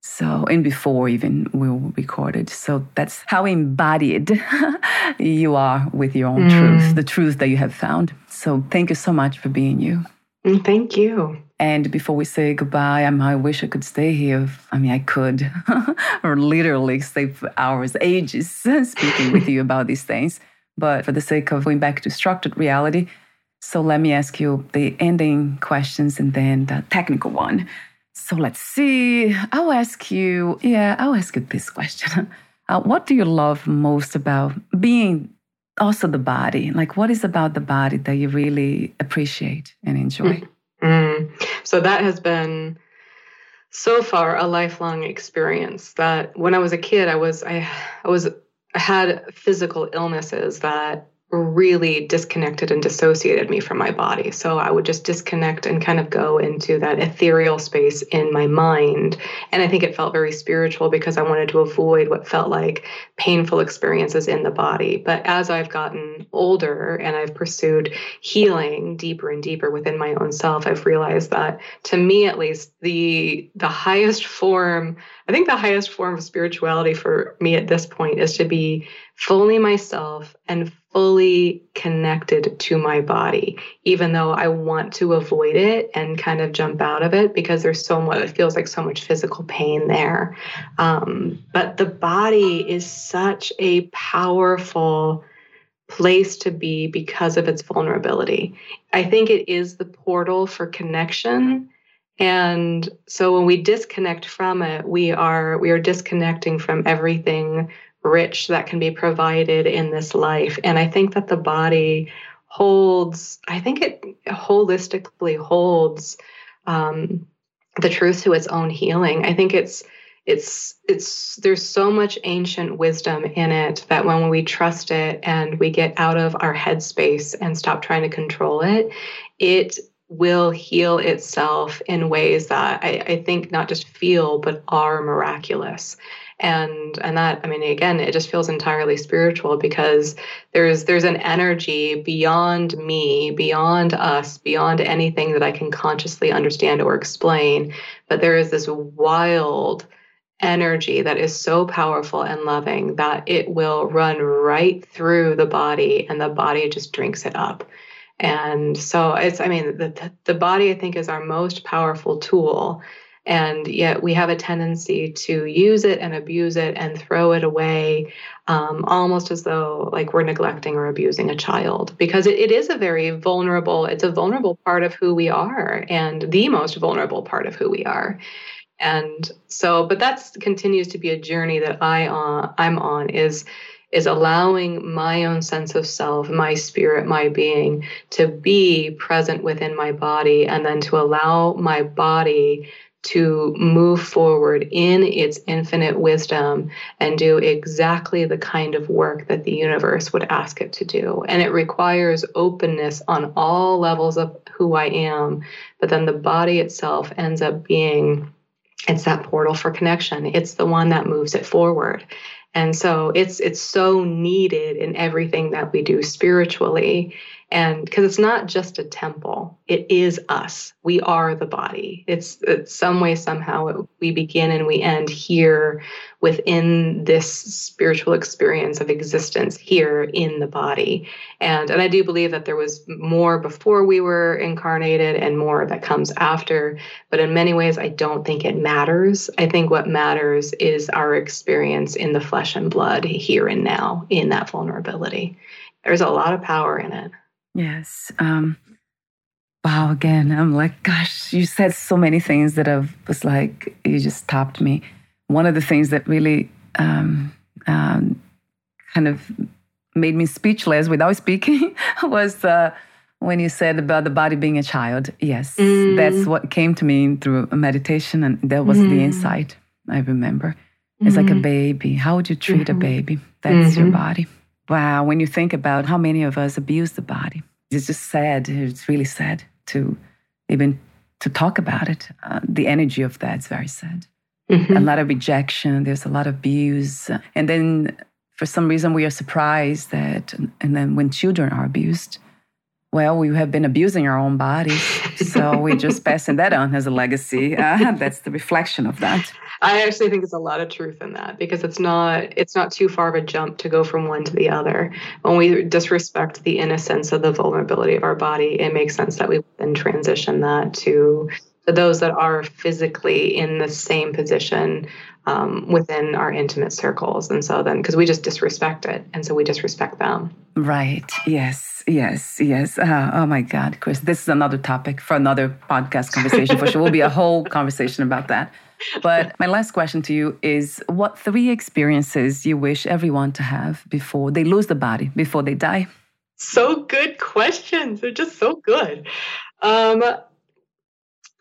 So, and before even we were recorded. So that's how embodied [LAUGHS] you are with your own mm. truth, the truth that you have found. So thank you so much for being you. Mm, thank you. And before we say goodbye, I, I wish I could stay here. I mean, I could, [LAUGHS] or literally stay for hours, ages, [LAUGHS] speaking with you about these things. But for the sake of going back to structured reality, so let me ask you the ending questions and then the technical one. So let's see. I'll ask you, yeah, I'll ask you this question. [LAUGHS] Uh, what do you love most about being also the body? Like, what is about the body that you really appreciate and enjoy? Mm-hmm. So that has been so far a lifelong experience that when I was a kid, I was, I, I was, I had physical illnesses that really disconnected and dissociated me from my body. So I would just disconnect and kind of go into that ethereal space in my mind. And I think it felt very spiritual because I wanted to avoid what felt like painful experiences in the body. But as I've gotten older and I've pursued healing deeper and deeper within my own self, I've realized that to me at least the the highest form, I think the highest form of spirituality for me at this point is to be fully myself and fully connected to my body, even though I want to avoid it and kind of jump out of it because there's so much, it feels like so much physical pain there. Um, but the body is such a powerful place to be because of its vulnerability. I think it is the portal for connection. And so when we disconnect from it, we are we are disconnecting from everything rich that can be provided in this life. And I think that the body holds, I think it holistically holds um, the truth to its own healing. I think it's, it's it's there's so much ancient wisdom in it that when we trust it and we get out of our headspace and stop trying to control it it will heal itself in ways that I, I think not just feel but are miraculous and and that i mean again it just feels entirely spiritual because there's there's an energy beyond me beyond us beyond anything that i can consciously understand or explain. But there is this wild energy that is so powerful and loving that it will run right through the body and the body just drinks it up. And so it's i mean the, the body i think is our most powerful tool and yet we have a tendency to use it and abuse it and throw it away um, almost as though like we're neglecting or abusing a child. Because it, it is a very vulnerable it's a vulnerable part of who we are and the most vulnerable part of who we are. And so but that continues to be a journey that i uh, i'm on is is allowing my own sense of self, my spirit, my being to be present within my body, and then to allow my body to move forward in its infinite wisdom and do exactly the kind of work that the universe would ask it to do. And it requires openness on all levels of who I am. But then the body itself ends up being it's that portal for connection. It's the one that moves it forward. And so it's it's so needed in everything that we do spiritually and because it's not just a temple it is us. We are the body. It's, it's some way somehow it, we begin and we end here within this spiritual experience of existence here in the body. And and i do believe that there was more before we were incarnated and more that comes after. But in many ways i don't think it matters. I think what matters is our experience in the flesh and blood here and now in that vulnerability. There's a lot of power in it Yes. Um, wow. Again, I'm like, gosh, you said so many things that I was like, you just stopped me. One of the things that really um, um, kind of made me speechless without speaking [LAUGHS] was uh, when you said about the body being a child. Yes, mm. that's what came to me through a meditation, and that was mm. the insight I remember. It's mm-hmm. like a mm-hmm. baby. How would you treat mm-hmm. a baby? That's mm-hmm. your body. Wow, when you think about how many of us abuse the body, it's just sad. It's really sad to even to talk about it. Uh, the energy of that's very sad. Mm-hmm. A lot of rejection. There's a lot of abuse, and then for some reason we are surprised that, and then when children are abused, well, we have been abusing our own bodies, so we're just [LAUGHS] passing that on as a legacy. Uh, that's the reflection of that. I actually think there's a lot of truth in that because it's not it's not too far of a jump to go from one to the other. When we disrespect the innocence of the vulnerability of our body, it makes sense that we then transition that to to those that are physically in the same position um, within our intimate circles. And so then, because we just disrespect it, and so we disrespect them. Right. Yes. Yes. Yes. Uh, oh my God, Chris, this is another topic for another podcast conversation for sure. Will be a whole [LAUGHS] conversation about that. But my last question to you is what three experiences you wish everyone to have before they lose the body, before they die? So good questions. They're just so good. Um,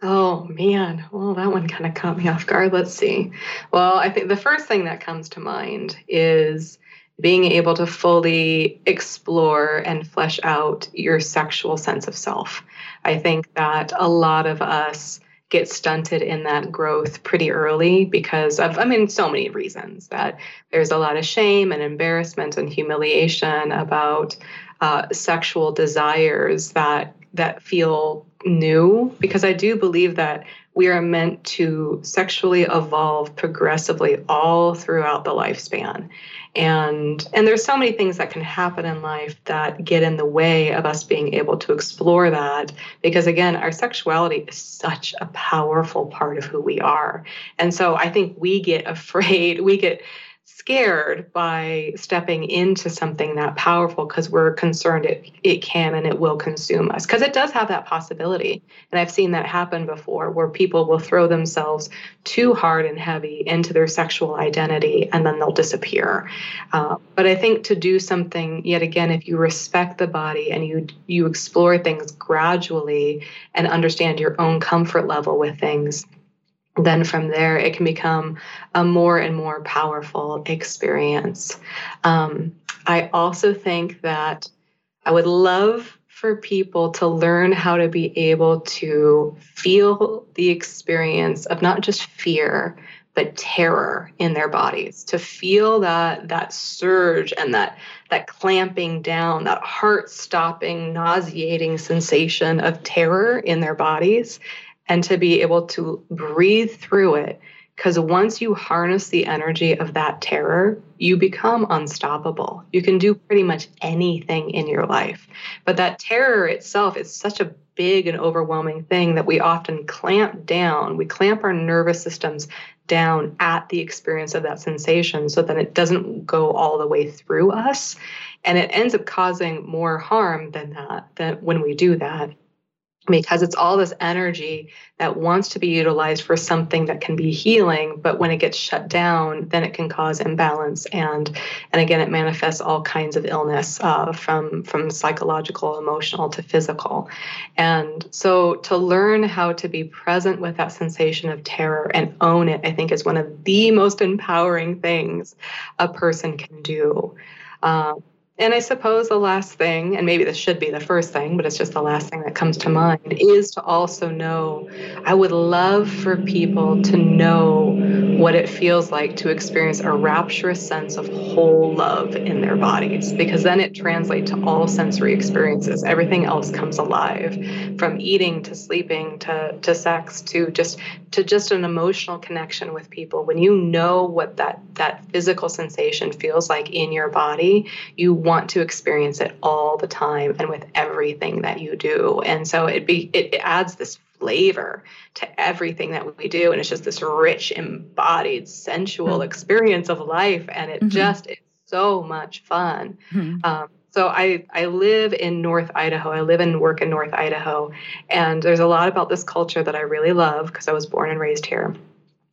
oh man, well, that one kind of caught me off guard. Let's see. Well, I think the first thing that comes to mind is being able to fully explore and flesh out your sexual sense of self. I think that a lot of us get stunted in that growth pretty early because of, I mean, so many reasons that there's a lot of shame and embarrassment and humiliation about uh, sexual desires that that feel new because I do believe that we are meant to sexually evolve progressively all throughout the lifespan and and there's so many things that can happen in life that get in the way of us being able to explore that. Because again our sexuality is such a powerful part of who we are. And so i think we get [LAUGHS] afraid. We get scared by stepping into something that powerful because we're concerned it, it can and it will consume us. Because it does have that possibility. And i've seen that happen before where people will throw themselves too hard and heavy into their sexual identity and then they'll disappear. Uh, but i think to do something yet again if you respect the body and you you explore things gradually and understand your own comfort level with things then from there it can become a more and more powerful experience. Um, I also think that I would love for people to learn how to be able to feel the experience of not just fear but terror in their bodies to feel that that surge and that that clamping down that heart stopping nauseating sensation of terror in their bodies and to be able to breathe through it. Because once you harness the energy of that terror, you become unstoppable. You can do pretty much anything in your life. But that terror itself is such a big and overwhelming thing that we often clamp down. We clamp our nervous systems down at the experience of that sensation so that it doesn't go all the way through us. And it ends up causing more harm than that, than when we do that because it's all this energy that wants to be utilized for something that can be healing but when it gets shut down then it can cause imbalance and and again it manifests all kinds of illness uh, from from psychological emotional to physical. And so to learn how to be present with that sensation of terror and own it i think is one of the most empowering things a person can do. Um, and I suppose the last thing, and maybe this should be the first thing, but it's just the last thing that comes to mind, is to also know I would love for people to know what it feels like to experience a rapturous sense of whole love in their bodies, because then it translates to all sensory experiences. Everything else comes alive, from eating to sleeping to, to sex to just to just an emotional connection with people. When you know what that that physical sensation feels like in your body, you want to experience it all the time and with everything that you do. And so it be it, it adds this flavor to everything that we do. And it's just this rich, embodied, sensual mm-hmm. experience of life. And it mm-hmm. just is so much fun. Mm-hmm. Um, so I, I live in North Idaho. I live and work in North Idaho. And there's a lot about this culture that I really love because I was born and raised here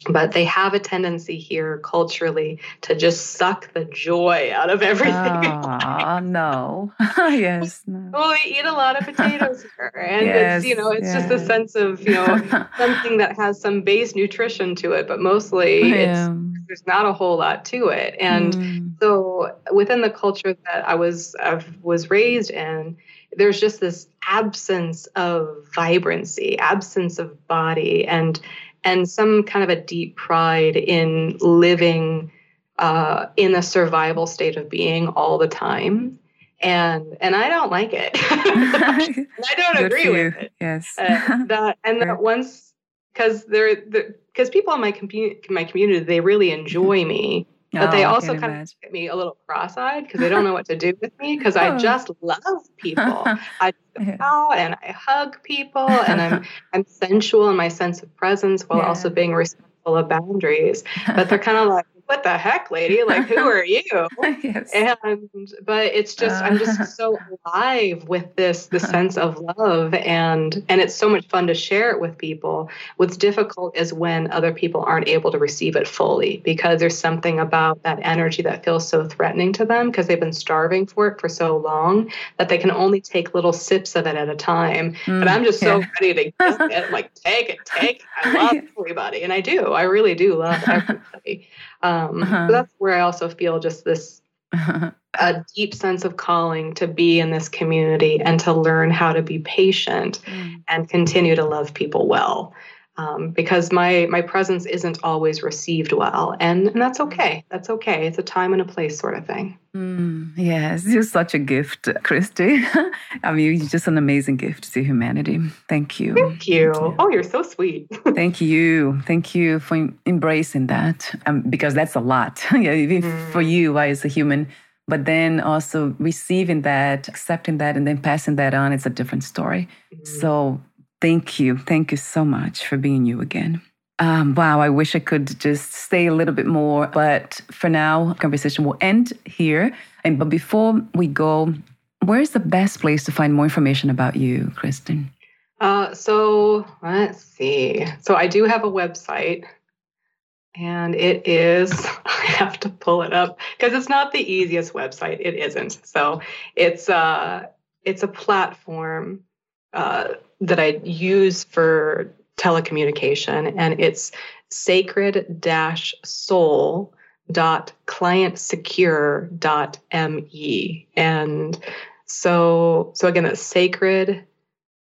but they have a tendency here culturally to just suck the joy out of everything. Oh no! [LAUGHS] yes. No. [LAUGHS] Well, we eat a lot of potatoes here, and yes, it's you know it's yes. just a sense of you know [LAUGHS] something that has some base nutrition to it, but mostly yeah. it's there's not a whole lot to it. And mm. so within the culture that I was I was raised in, there's just this absence of vibrancy, absence of body, and and some kind of a deep pride in living uh, in a survival state of being all the time. And and I don't like it. [LAUGHS] I don't [LAUGHS] agree with it. Yes. Uh, that and that once because they're because people in my community my community they really enjoy me but oh, they also kind imagine. of get me a little cross-eyed because they don't know what to do with me because I [LAUGHS] oh. just love people. [LAUGHS] I go out and I hug people and I'm [LAUGHS] I'm sensual in my sense of presence while yeah. also being respectful of boundaries. But they're kind of like, what the heck, lady? [LAUGHS] Like, who are you? yes. And but it's just I'm just uh. so alive with this the [LAUGHS] sense of love and and it's so much fun to share it with people. What's difficult is when other people aren't able to receive it fully because there's something about that energy that feels so threatening to them because they've been starving for it for so long that they can only take little sips of it at a time. Mm, but I'm just yeah. so ready to get [LAUGHS] it, like take it, take it. I love everybody, and I do. I really do love everybody. Um, uh-huh. that's where I also feel just this [LAUGHS] a deep sense of calling to be in this community and to learn how to be patient mm. and continue to love people well um, because my my presence isn't always received well, and, and that's okay. That's okay. It's a time and a place sort of thing. Mm, yes, you're such a gift, Christy. [LAUGHS] I mean, you're just an amazing gift to humanity. Thank you. Thank you. Thank you. Oh, you're so sweet. [LAUGHS] Thank you. Thank you for embracing that, um, because that's a lot. [LAUGHS] yeah, even mm. for you, as a human. But then also receiving that, accepting that, and then passing that on, it's a different story. Mm. So Thank you. Thank you so much for being you again. Um, wow, I wish I could just stay a little bit more, but for now, conversation will end here. And but before we go, where's the best place to find more information about you, Kristin? Uh, so let's see. So I do have a website, and it is. [LAUGHS] I have to pull it up because it's not the easiest website. It isn't. So it's uh it's a platform uh, that I use for telecommunication, and it's sacred soul dot client secure dot me and so so again that's sacred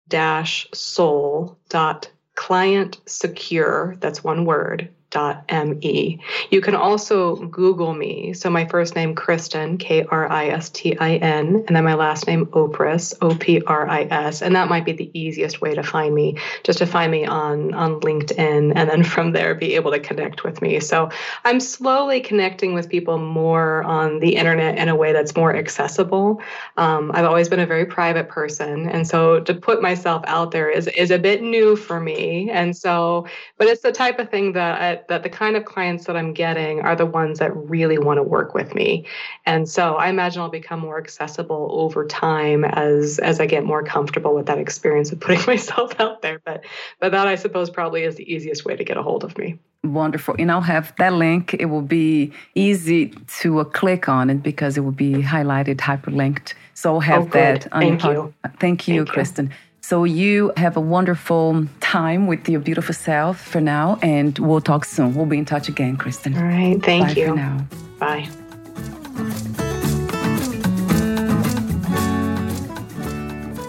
dash soul dot client secure that's one word me. You can also Google me. So my first name, Kristin, K R I S T I N, and then my last name, Opris, O P R I S. And that might be the easiest way to find me, just to find me on, on LinkedIn and then from there be able to connect with me. So I'm slowly connecting with people more on the internet in a way that's more accessible. Um, I've always been a very private person. And so to put myself out there is, is a bit new for me. And so, but it's the type of thing that I, that the kind of clients that I'm getting are the ones that really want to work with me. And so I imagine I'll become more accessible over time as as I get more comfortable with that experience of putting [LAUGHS] myself out there. But but that I suppose probably is the easiest way to get a hold of me. Wonderful. And I'll have that link. It will be easy to uh, click on it because it will be highlighted, hyperlinked. So I'll have oh, that on Thank your you. Thank you, Thank Kristin. You. So you have a wonderful time with your beautiful self for now, and we'll talk soon. We'll be in touch again, Kristin. All right. Thank Bye you. For now. Bye.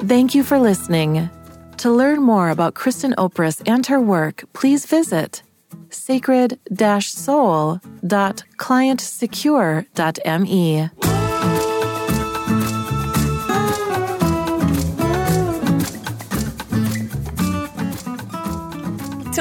Thank you for listening. To learn more about Kristin Opris and her work, please visit sacred-soul.clientsecure.me.